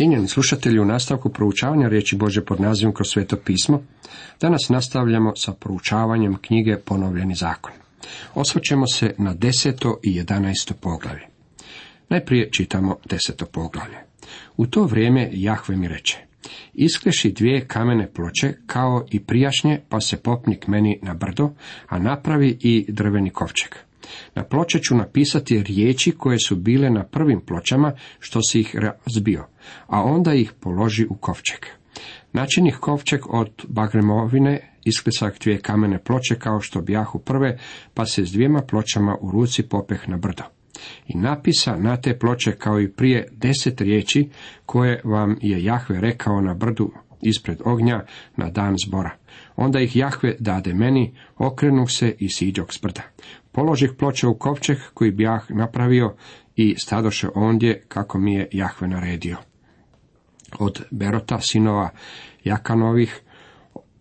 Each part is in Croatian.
Cijenjeni slušatelji, u nastavku proučavanja riječi Bože pod nazivom kroz sveto pismo, danas nastavljamo sa proučavanjem knjige Ponovljeni zakon. Osvrćemo se na deseto i jedanaesto poglavlje. Najprije čitamo deseto poglavlje. U to vrijeme Jahve mi reče, iskleši dvije kamene ploče kao i prijašnje, pa se popnik meni na brdo, a napravi i drveni kovčeg. Na ploče ću napisati riječi koje su bile na prvim pločama, što si ih razbio, a onda ih položi u kovčeg. Način kovčeg od bagremovine isklesak dvije kamene ploče kao što bijahu prve, pa se s dvijema pločama u ruci popeh na brdo. I napisa na te ploče kao i prije deset riječi koje vam je Jahve rekao na brdu ispred ognja na dan zbora. Onda ih Jahve dade meni, okrenuh se i siđog s brda. Položih ploče u kovčeg koji bi jah napravio i stadoše ondje kako mi je Jahve naredio. Od Berota, sinova Jakanovih,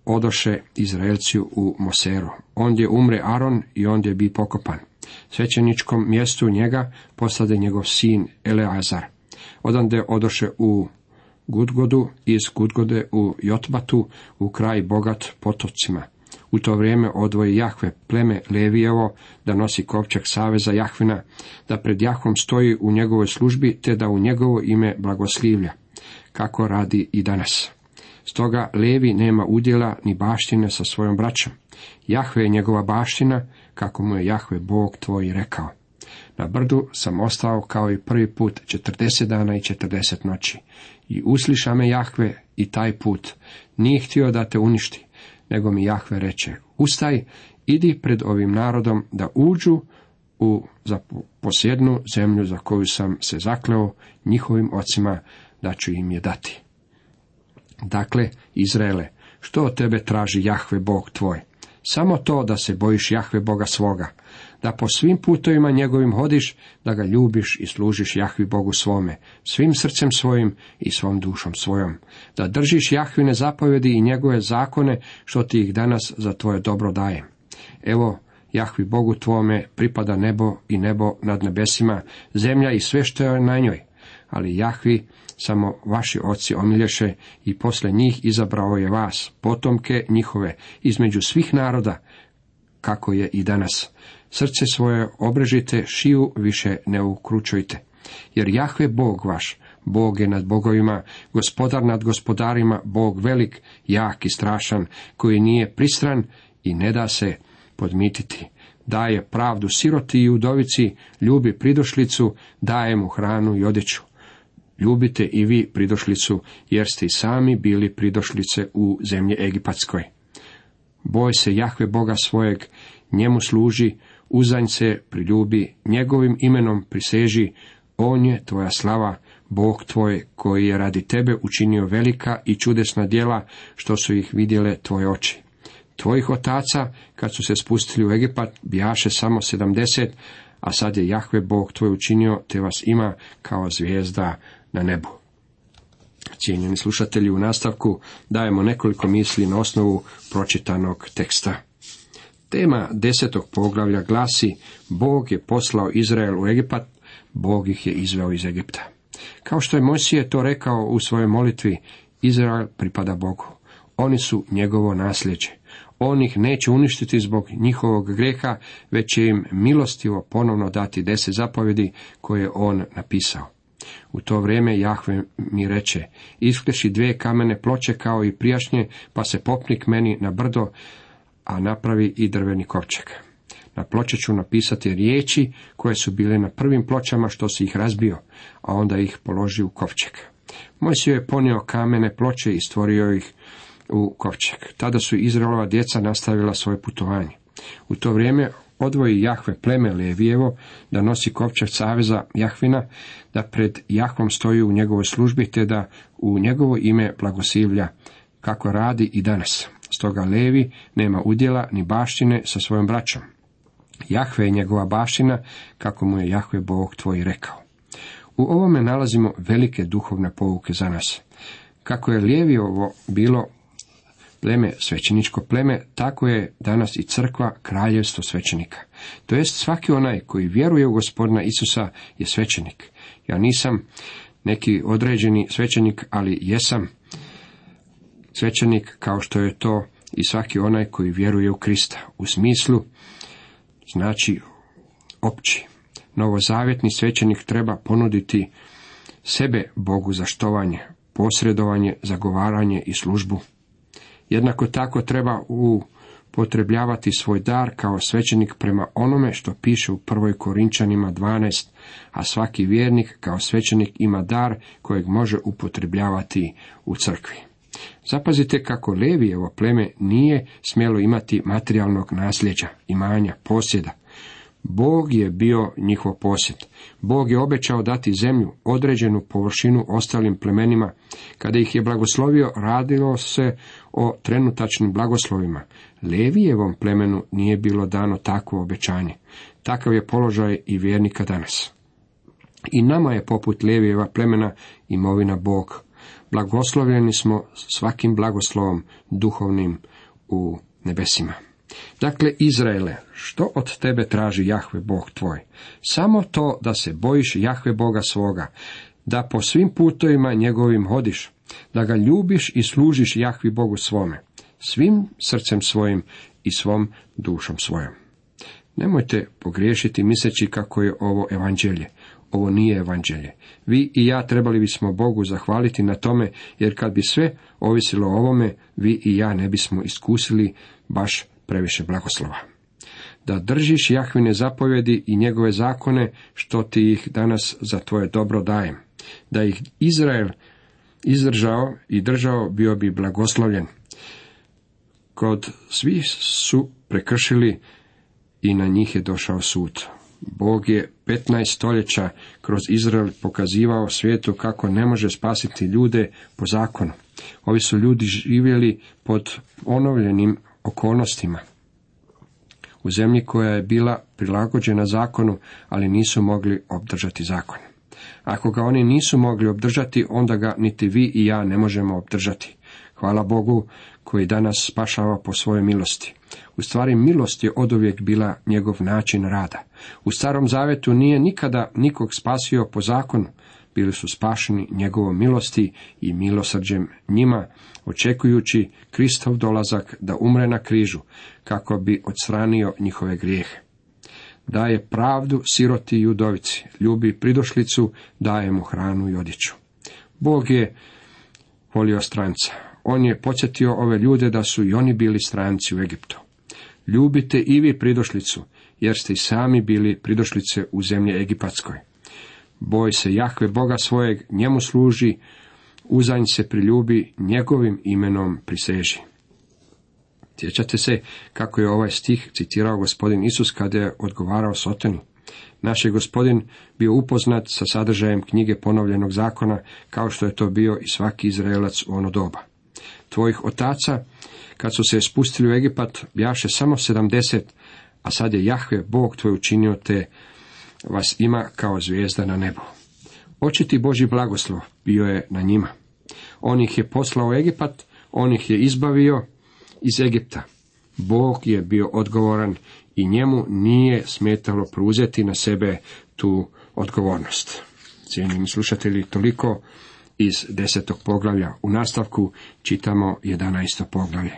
odoše Izraelci u Moseru. Ondje umre Aron i ondje bi pokopan. Svećeničkom mjestu njega posade njegov sin Eleazar. Odande odoše u Gudgodu, iz Gudgode u Jotbatu, u kraj bogat potocima. U to vrijeme odvoji Jahve pleme Levijevo da nosi kovčak saveza Jahvina, da pred Jahvom stoji u njegovoj službi, te da u njegovo ime blagoslivlja, kako radi i danas. Stoga Levi nema udjela ni baštine sa svojom braćom. Jahve je njegova baština, kako mu je Jahve Bog tvoj rekao. Na brdu sam ostao kao i prvi put četrdeset dana i četrdeset noći. I usliša me Jahve i taj put. Nije htio da te uništi, nego mi Jahve reče, ustaj, idi pred ovim narodom da uđu u posjednu zemlju za koju sam se zakleo njihovim ocima da ću im je dati. Dakle, Izraele, što od tebe traži Jahve Bog tvoj? Samo to da se bojiš Jahve Boga svoga, da po svim putovima njegovim hodiš, da ga ljubiš i služiš Jahvi Bogu svome, svim srcem svojim i svom dušom svojom, da držiš Jahvine zapovjedi i njegove zakone, što ti ih danas za tvoje dobro daje. Evo, Jahvi Bogu tvome pripada nebo i nebo nad nebesima, zemlja i sve što je na njoj, ali Jahvi samo vaši oci omilješe i posle njih izabrao je vas, potomke njihove, između svih naroda, kako je i danas. Srce svoje obrežite, šiju više ne ukručujte. Jer Jahve Bog vaš, Bog je nad bogovima, gospodar nad gospodarima, Bog velik, jak i strašan, koji nije pristran i ne da se podmititi. Daje pravdu siroti i udovici, ljubi pridošlicu, daje mu hranu i odjeću. Ljubite i vi pridošlicu, jer ste i sami bili pridošlice u zemlji Egipatskoj. Boj se Jahve Boga svojeg, njemu služi, uzanj se priljubi, njegovim imenom priseži, on je tvoja slava, Bog tvoj, koji je radi tebe učinio velika i čudesna djela, što su ih vidjele tvoje oči. Tvojih otaca, kad su se spustili u Egipat, bijaše samo sedamdeset, a sad je Jahve Bog tvoj učinio, te vas ima kao zvijezda na nebu. Cijenjeni slušatelji, u nastavku dajemo nekoliko misli na osnovu pročitanog teksta. Tema desetog poglavlja glasi Bog je poslao Izrael u Egipat, Bog ih je izveo iz Egipta. Kao što je Mojsije to rekao u svojoj molitvi, Izrael pripada Bogu. Oni su njegovo nasljeđe. On ih neće uništiti zbog njihovog greha, već će im milostivo ponovno dati deset zapovjedi koje je on napisao. U to vrijeme Jahve mi reče, iskleši dvije kamene ploče kao i prijašnje, pa se popnik meni na brdo, a napravi i drveni kovčeg. Na ploče ću napisati riječi koje su bile na prvim pločama što si ih razbio, a onda ih položi u kovčeg. si je ponio kamene ploče i stvorio ih u kovčeg. Tada su Izraelova djeca nastavila svoje putovanje. U to vrijeme odvoji Jahve pleme Levijevo, da nosi kovčeg saveza Jahvina, da pred Jahvom stoji u njegovoj službi, te da u njegovo ime blagosilja, kako radi i danas. Stoga Levi nema udjela ni baštine sa svojom braćom. Jahve je njegova baština, kako mu je Jahve Bog tvoj rekao. U ovome nalazimo velike duhovne pouke za nas. Kako je Levijovo bilo pleme, svećeničko pleme, tako je danas i crkva kraljevstvo svećenika. To jest svaki onaj koji vjeruje u gospodina Isusa je svećenik. Ja nisam neki određeni svećenik, ali jesam svećenik kao što je to i svaki onaj koji vjeruje u Krista. U smislu znači opći. Novozavjetni svećenik treba ponuditi sebe Bogu za štovanje, posredovanje, zagovaranje i službu. Jednako tako treba upotrebljavati svoj dar kao svećenik prema onome što piše u prvoj Korinčanima 12, a svaki vjernik kao svećenik ima dar kojeg može upotrebljavati u crkvi. Zapazite kako Levijevo pleme nije smjelo imati materijalnog nasljeđa, imanja, posjeda. Bog je bio njihov posjet. Bog je obećao dati zemlju, određenu površinu ostalim plemenima. Kada ih je blagoslovio, radilo se o trenutačnim blagoslovima. Levijevom plemenu nije bilo dano takvo obećanje. Takav je položaj i vjernika danas. I nama je poput Levijeva plemena imovina Bog. Blagoslovljeni smo svakim blagoslovom duhovnim u nebesima. Dakle, Izraele, što od tebe traži Jahve Bog tvoj? Samo to da se bojiš Jahve Boga svoga, da po svim putovima njegovim hodiš, da ga ljubiš i služiš Jahvi Bogu svome, svim srcem svojim i svom dušom svojom. Nemojte pogriješiti misleći kako je ovo evanđelje. Ovo nije evanđelje. Vi i ja trebali bismo Bogu zahvaliti na tome, jer kad bi sve ovisilo o ovome, vi i ja ne bismo iskusili baš previše blagoslova. Da držiš Jahvine zapovjedi i njegove zakone, što ti ih danas za tvoje dobro dajem. Da ih Izrael izdržao i držao, bio bi blagoslovljen. Kod svi su prekršili i na njih je došao sud. Bog je 15 stoljeća kroz Izrael pokazivao svijetu kako ne može spasiti ljude po zakonu. Ovi su ljudi živjeli pod ponovljenim okolnostima. U zemlji koja je bila prilagođena zakonu, ali nisu mogli obdržati zakon. Ako ga oni nisu mogli obdržati, onda ga niti vi i ja ne možemo obdržati. Hvala Bogu koji danas spašava po svojoj milosti. U stvari milost je oduvijek bila njegov način rada. U starom zavetu nije nikada nikog spasio po zakonu, bili su spašeni njegovom milosti i milosrđem njima, očekujući Kristov dolazak da umre na križu, kako bi odstranio njihove grijehe. Daje pravdu siroti i udovici, ljubi pridošlicu, daje mu hranu i odjeću. Bog je volio stranca. On je podsjetio ove ljude da su i oni bili stranci u Egiptu. Ljubite i vi pridošlicu, jer ste i sami bili pridošlice u zemlji Egipatskoj. Boj se Jahve Boga svojeg, njemu služi, uzanj se priljubi, njegovim imenom priseži. Sjećate se kako je ovaj stih citirao gospodin Isus kada je odgovarao Soteni. Naš je gospodin bio upoznat sa sadržajem knjige ponovljenog zakona, kao što je to bio i svaki Izraelac u ono doba. Tvojih otaca, kad su se spustili u Egipat, bjaše samo sedamdeset, a sad je Jahve, Bog tvoj učinio te vas ima kao zvijezda na nebu. Očiti Boži blagoslov bio je na njima. On ih je poslao u Egipat, on ih je izbavio iz Egipta. Bog je bio odgovoran i njemu nije smetalo preuzeti na sebe tu odgovornost. Cijenjeni slušatelji, toliko iz desetog poglavlja. U nastavku čitamo jedanaesto poglavlje.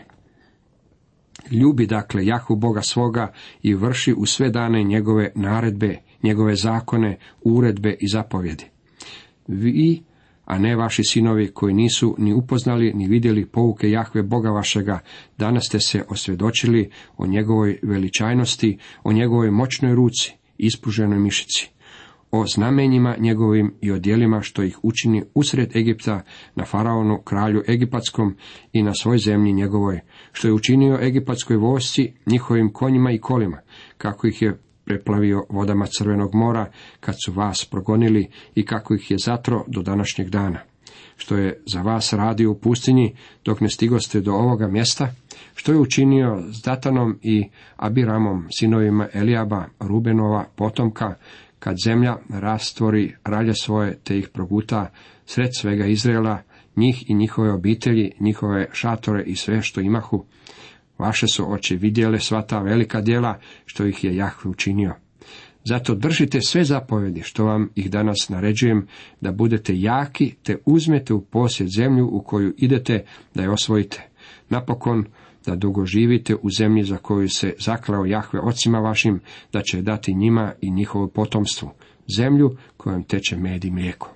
Ljubi dakle Jahu Boga svoga i vrši u sve dane njegove naredbe njegove zakone, uredbe i zapovjedi. Vi, a ne vaši sinovi koji nisu ni upoznali ni vidjeli pouke Jahve Boga vašega, danas ste se osvjedočili o njegovoj veličajnosti, o njegovoj moćnoj ruci, ispuženoj mišici, o znamenjima njegovim i o djelima što ih učini usred Egipta na faraonu kralju egipatskom i na svoj zemlji njegovoj, što je učinio egipatskoj vojsci, njihovim konjima i kolima, kako ih je preplavio vodama Crvenog mora kad su vas progonili i kako ih je zatro do današnjeg dana. Što je za vas radio u pustinji dok ne stigoste do ovoga mjesta, što je učinio s Datanom i Abiramom, sinovima Elijaba, Rubenova, potomka, kad zemlja rastvori ralje svoje te ih proguta sred svega Izraela, njih i njihove obitelji, njihove šatore i sve što imahu, Vaše su oči vidjele sva ta velika djela što ih je Jahve učinio. Zato držite sve zapovjedi što vam ih danas naređujem, da budete jaki, te uzmete u posjed zemlju u koju idete da je osvojite. Napokon, da dugo živite u zemlji za koju se zaklao Jahve ocima vašim, da će dati njima i njihovo potomstvu, zemlju kojom teče med i mlijeko.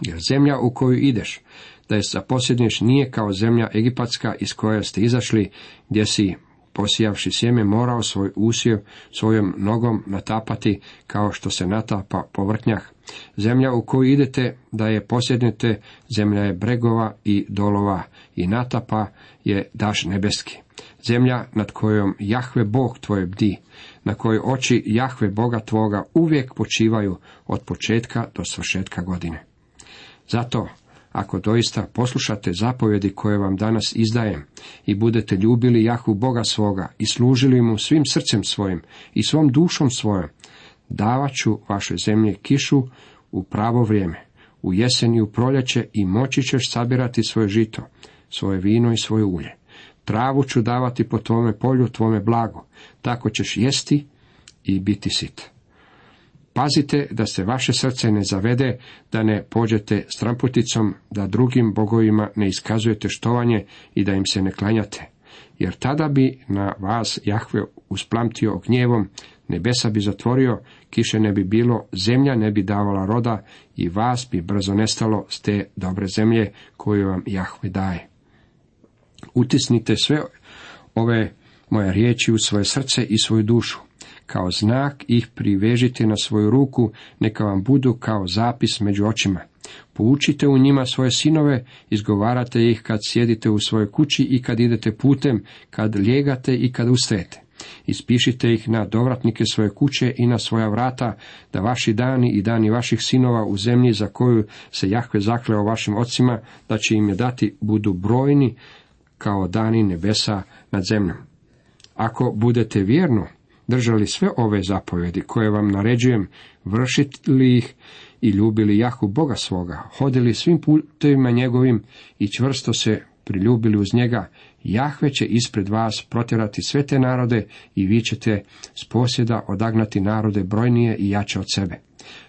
Jer zemlja u koju ideš, da je zaposjedniš nije kao zemlja egipatska iz koje ste izašli, gdje si posijavši sjeme morao svoj usjev svojom nogom natapati kao što se natapa povrtnjah. Zemlja u koju idete da je posjednete, zemlja je bregova i dolova i natapa je daš nebeski. Zemlja nad kojom Jahve Bog tvoje bdi, na kojoj oči Jahve Boga tvoga uvijek počivaju od početka do svršetka godine. Zato, ako doista poslušate zapovjedi koje vam danas izdajem i budete ljubili Jahu Boga svoga i služili mu svim srcem svojim i svom dušom svojom, davat ću vaše zemlje kišu u pravo vrijeme, u jesen i u proljeće i moći ćeš sabirati svoje žito, svoje vino i svoje ulje. Travu ću davati po tvome polju, tvome blago, tako ćeš jesti i biti sit. Pazite da se vaše srce ne zavede, da ne pođete stramputicom, da drugim bogovima ne iskazujete štovanje i da im se ne klanjate. Jer tada bi na vas Jahve usplamtio gnjevom, nebesa bi zatvorio, kiše ne bi bilo, zemlja ne bi davala roda i vas bi brzo nestalo s te dobre zemlje koju vam Jahve daje. Utisnite sve ove moje riječi u svoje srce i svoju dušu kao znak ih privežite na svoju ruku, neka vam budu kao zapis među očima. Poučite u njima svoje sinove, izgovarate ih kad sjedite u svojoj kući i kad idete putem, kad lijegate i kad ustajete. Ispišite ih na dovratnike svoje kuće i na svoja vrata, da vaši dani i dani vaših sinova u zemlji za koju se Jahve zakleo vašim ocima, da će im je dati, budu brojni kao dani nebesa nad zemljom. Ako budete vjerno držali sve ove zapovjedi koje vam naređujem, vršili ih i ljubili Jahu Boga svoga, hodili svim putevima njegovim i čvrsto se priljubili uz njega, Jahve će ispred vas protjerati sve te narode i vi ćete s posjeda odagnati narode brojnije i jače od sebe.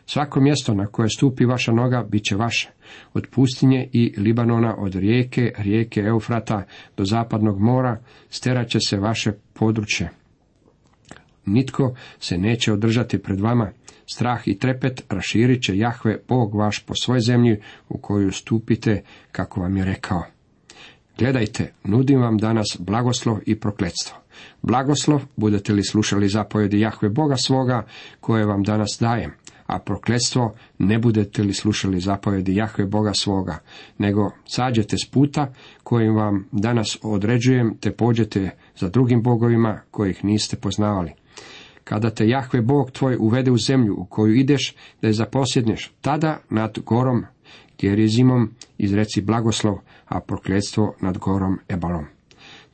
Svako mjesto na koje stupi vaša noga bit će vaše, od pustinje i Libanona, od rijeke, rijeke Eufrata do zapadnog mora, sterat će se vaše područje Nitko se neće održati pred vama. Strah i trepet raširit će Jahve, Bog vaš, po svoj zemlji u koju stupite, kako vam je rekao. Gledajte, nudim vam danas blagoslov i prokletstvo. Blagoslov, budete li slušali zapovjedi Jahve Boga svoga, koje vam danas dajem, a prokletstvo, ne budete li slušali zapovjedi Jahve Boga svoga, nego sađete s puta kojim vam danas određujem, te pođete za drugim bogovima kojih niste poznavali. Kada te Jahve Bog tvoj uvede u zemlju u koju ideš da je zaposjedneš, tada nad gorom Gerizimom izreci blagoslov, a prokletstvo nad gorom Ebalom.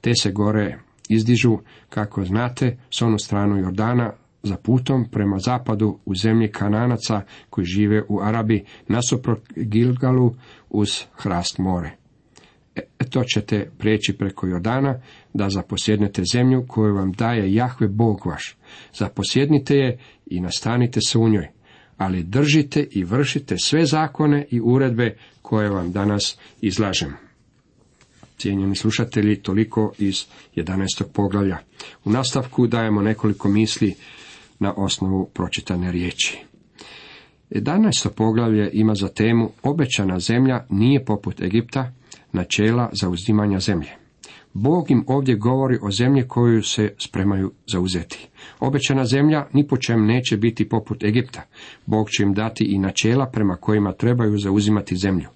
Te se gore izdižu, kako znate, s onu stranu Jordana, za putom prema zapadu u zemlji Kananaca koji žive u Arabi, nasuprot Gilgalu uz hrast more. E, to ćete preći preko Jordana, da zaposjednete zemlju koju vam daje Jahve Bog vaš. Zaposjednite je i nastanite se u njoj, ali držite i vršite sve zakone i uredbe koje vam danas izlažem. Cijenjeni slušatelji, toliko iz 11. poglavlja. U nastavku dajemo nekoliko misli na osnovu pročitane riječi. 11. poglavlje ima za temu Obećana zemlja nije poput Egipta, načela zauzimanja zemlje. Bog im ovdje govori o zemlji koju se spremaju zauzeti. Obećana zemlja ni po čem neće biti poput Egipta. Bog će im dati i načela prema kojima trebaju zauzimati zemlju.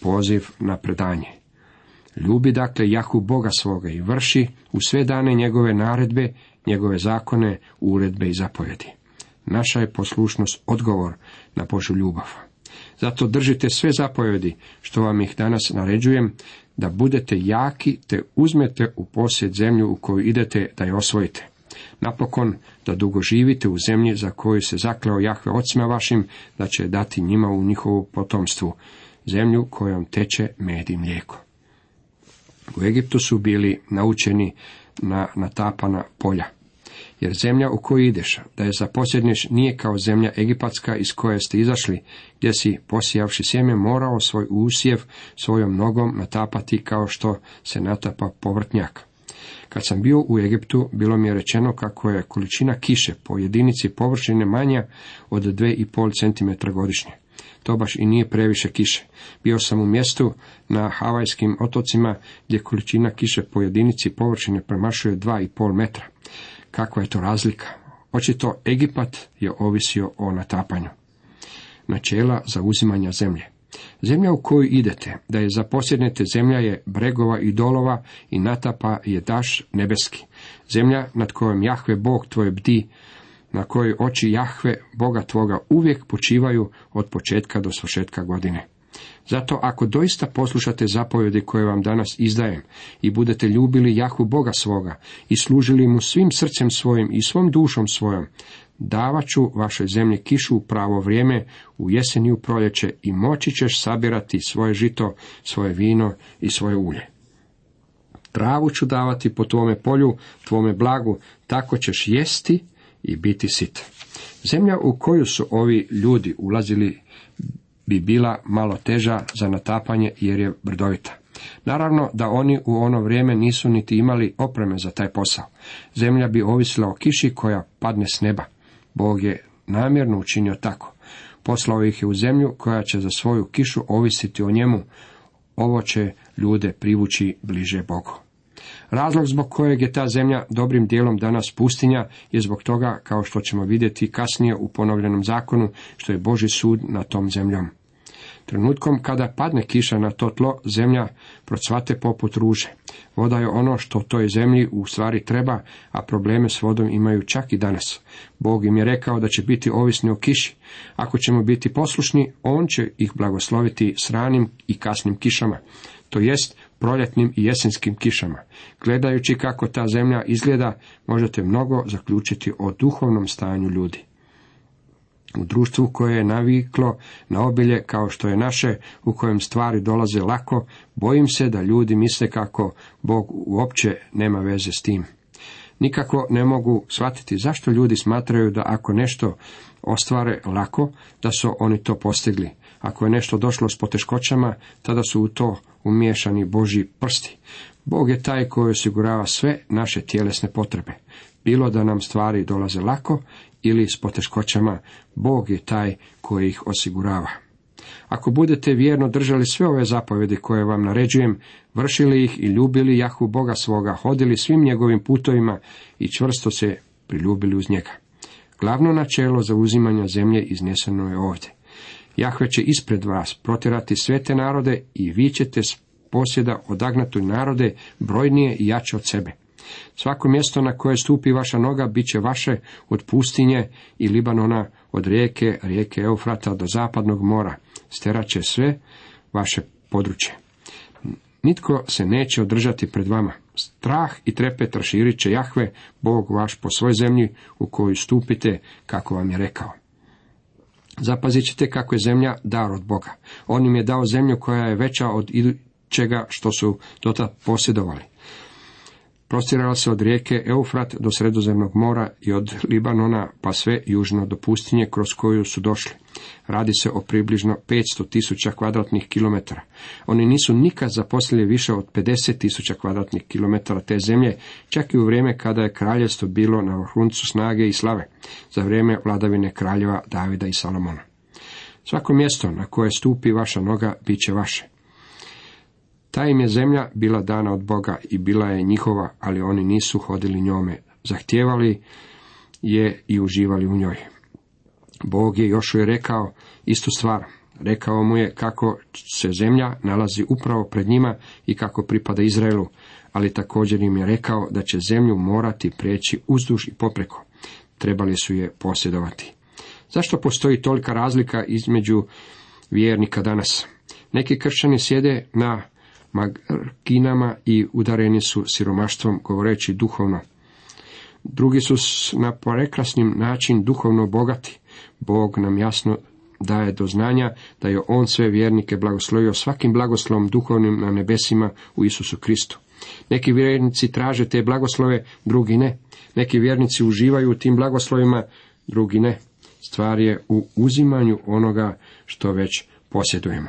Poziv na predanje. Ljubi dakle Jahu Boga svoga i vrši u sve dane njegove naredbe, njegove zakone, uredbe i zapovjedi. Naša je poslušnost odgovor na Božu ljubav. Zato držite sve zapovjedi što vam ih danas naređujem, da budete jaki te uzmete u posjed zemlju u koju idete da je osvojite. Napokon da dugo živite u zemlji za koju se zakleo Jahve ocima vašim, da će dati njima u njihovu potomstvu, zemlju kojom teče med i mlijeko. U Egiptu su bili naučeni na natapana polja. Jer zemlja u koju ideš, da je zaposjedneš, nije kao zemlja egipatska iz koje ste izašli, gdje si, posijavši sjeme, morao svoj usjev svojom nogom natapati kao što se natapa povrtnjak. Kad sam bio u Egiptu, bilo mi je rečeno kako je količina kiše po jedinici površine manja od 2,5 cm godišnje. To baš i nije previše kiše. Bio sam u mjestu na Havajskim otocima gdje količina kiše po jedinici površine premašuje 2,5 metra. Kakva je to razlika? Očito Egipat je ovisio o natapanju. Načela zauzimanja zemlje. Zemlja u koju idete, da je zaposjednete zemlja je bregova i dolova i natapa je daš nebeski. Zemlja nad kojom Jahve Bog tvoje bdi, na kojoj oči Jahve Boga tvoga uvijek počivaju od početka do svršetka godine. Zato ako doista poslušate zapovjedi koje vam danas izdajem i budete ljubili Jahu Boga svoga i služili mu svim srcem svojim i svom dušom svojom, davat ću vašoj zemlji kišu u pravo vrijeme, u jesen i u proljeće i moći ćeš sabirati svoje žito, svoje vino i svoje ulje. Travu ću davati po tvome polju, tvome blagu, tako ćeš jesti i biti sit. Zemlja u koju su ovi ljudi ulazili bi bila malo teža za natapanje jer je brdovita. Naravno da oni u ono vrijeme nisu niti imali opreme za taj posao. Zemlja bi ovisila o kiši koja padne s neba. Bog je namjerno učinio tako. Poslao ih je u zemlju koja će za svoju kišu ovisiti o njemu. Ovo će ljude privući bliže Bogu. Razlog zbog kojeg je ta zemlja dobrim dijelom danas pustinja je zbog toga, kao što ćemo vidjeti kasnije u ponovljenom zakonu, što je Boži sud na tom zemljom. Trenutkom kada padne kiša na to tlo, zemlja procvate poput ruže. Voda je ono što toj zemlji u stvari treba, a probleme s vodom imaju čak i danas. Bog im je rekao da će biti ovisni o kiši. Ako ćemo biti poslušni, On će ih blagosloviti s ranim i kasnim kišama, to jest proljetnim i jesenskim kišama. Gledajući kako ta zemlja izgleda, možete mnogo zaključiti o duhovnom stanju ljudi. U društvu koje je naviklo na obilje kao što je naše, u kojem stvari dolaze lako, bojim se da ljudi misle kako Bog uopće nema veze s tim. Nikako ne mogu shvatiti zašto ljudi smatraju da ako nešto ostvare lako, da su oni to postigli. Ako je nešto došlo s poteškoćama, tada su u to umiješani Božji prsti. Bog je taj koji osigurava sve naše tjelesne potrebe. Bilo da nam stvari dolaze lako ili s poteškoćama, Bog je taj koji ih osigurava. Ako budete vjerno držali sve ove zapovjedi koje vam naređujem, vršili ih i ljubili Jahu Boga svoga, hodili svim njegovim putovima i čvrsto se priljubili uz njega. Glavno načelo za uzimanje zemlje izneseno je ovdje. Jahve će ispred vas protjerati sve te narode i vi ćete s posjeda odagnatu narode brojnije i jače od sebe. Svako mjesto na koje stupi vaša noga bit će vaše od pustinje i Libanona, od rijeke, rijeke Eufrata do zapadnog mora. Sterat će sve vaše područje. Nitko se neće održati pred vama. Strah i trepet raširit će Jahve, Bog vaš po svoj zemlji u koju stupite, kako vam je rekao. Zapazit ćete kako je zemlja dar od Boga. On im je dao zemlju koja je veća od idućega što su dotad posjedovali. Prostirala se od rijeke Eufrat do Sredozemnog mora i od Libanona pa sve južno do pustinje kroz koju su došli. Radi se o približno 500 tisuća kvadratnih kilometara. Oni nisu nikad zaposlili više od 50 tisuća kvadratnih kilometara te zemlje, čak i u vrijeme kada je kraljevstvo bilo na vrhuncu snage i slave, za vrijeme vladavine kraljeva Davida i Salomona. Svako mjesto na koje stupi vaša noga bit će vaše. Ta im je zemlja bila dana od Boga i bila je njihova, ali oni nisu hodili njome. Zahtijevali je i uživali u njoj. Bog je još je rekao istu stvar. Rekao mu je kako se zemlja nalazi upravo pred njima i kako pripada Izraelu, ali također im je rekao da će zemlju morati prijeći uzduž i popreko. Trebali su je posjedovati. Zašto postoji tolika razlika između vjernika danas? Neki kršćani sjede na marginama i udareni su siromaštvom, govoreći duhovno. Drugi su na prekrasnim način duhovno bogati. Bog nam jasno daje do znanja da je On sve vjernike blagoslovio svakim blagoslovom duhovnim na nebesima u Isusu Kristu. Neki vjernici traže te blagoslove, drugi ne. Neki vjernici uživaju u tim blagoslovima, drugi ne. Stvar je u uzimanju onoga što već posjedujemo.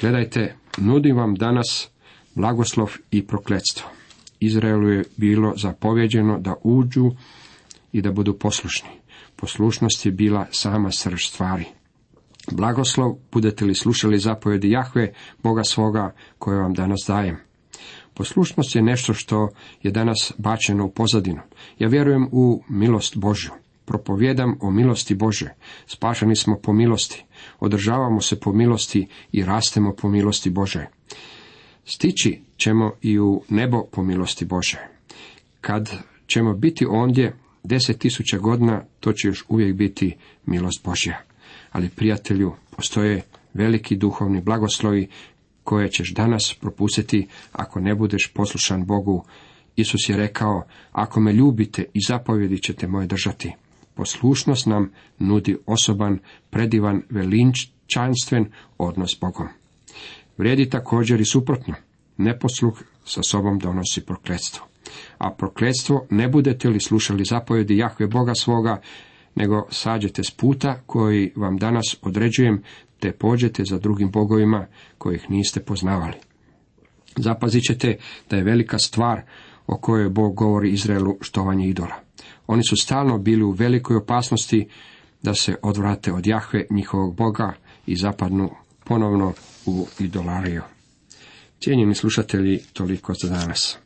Gledajte, nudim vam danas blagoslov i prokletstvo. Izraelu je bilo zapovjeđeno da uđu i da budu poslušni. Poslušnost je bila sama srž stvari. Blagoslov, budete li slušali zapovjedi Jahve, Boga svoga, koje vam danas dajem. Poslušnost je nešto što je danas bačeno u pozadinu. Ja vjerujem u milost Božju. Propovjedam o milosti Bože. Spašani smo po milosti. Održavamo se po milosti i rastemo po milosti Bože. Stići ćemo i u nebo po milosti Bože. Kad ćemo biti ondje deset tisuća godina, to će još uvijek biti milost Božja. Ali prijatelju, postoje veliki duhovni blagoslovi koje ćeš danas propustiti ako ne budeš poslušan Bogu. Isus je rekao, ako me ljubite i zapovjedi ćete moje držati. Poslušnost nam nudi osoban, predivan, velinčanstven odnos s Bogom. Vrijedi također i suprotno. Neposluh sa sobom donosi prokletstvo. A prokletstvo ne budete li slušali zapovjedi Jahve Boga svoga, nego sađete s puta koji vam danas određujem, te pođete za drugim bogovima kojih niste poznavali. Zapazit ćete da je velika stvar o kojoj Bog govori Izraelu štovanje idola. Oni su stalno bili u velikoj opasnosti da se odvrate od Jahve njihovog Boga i zapadnu ponovno u idolariju. Cijenjeni slušatelji, toliko za danas.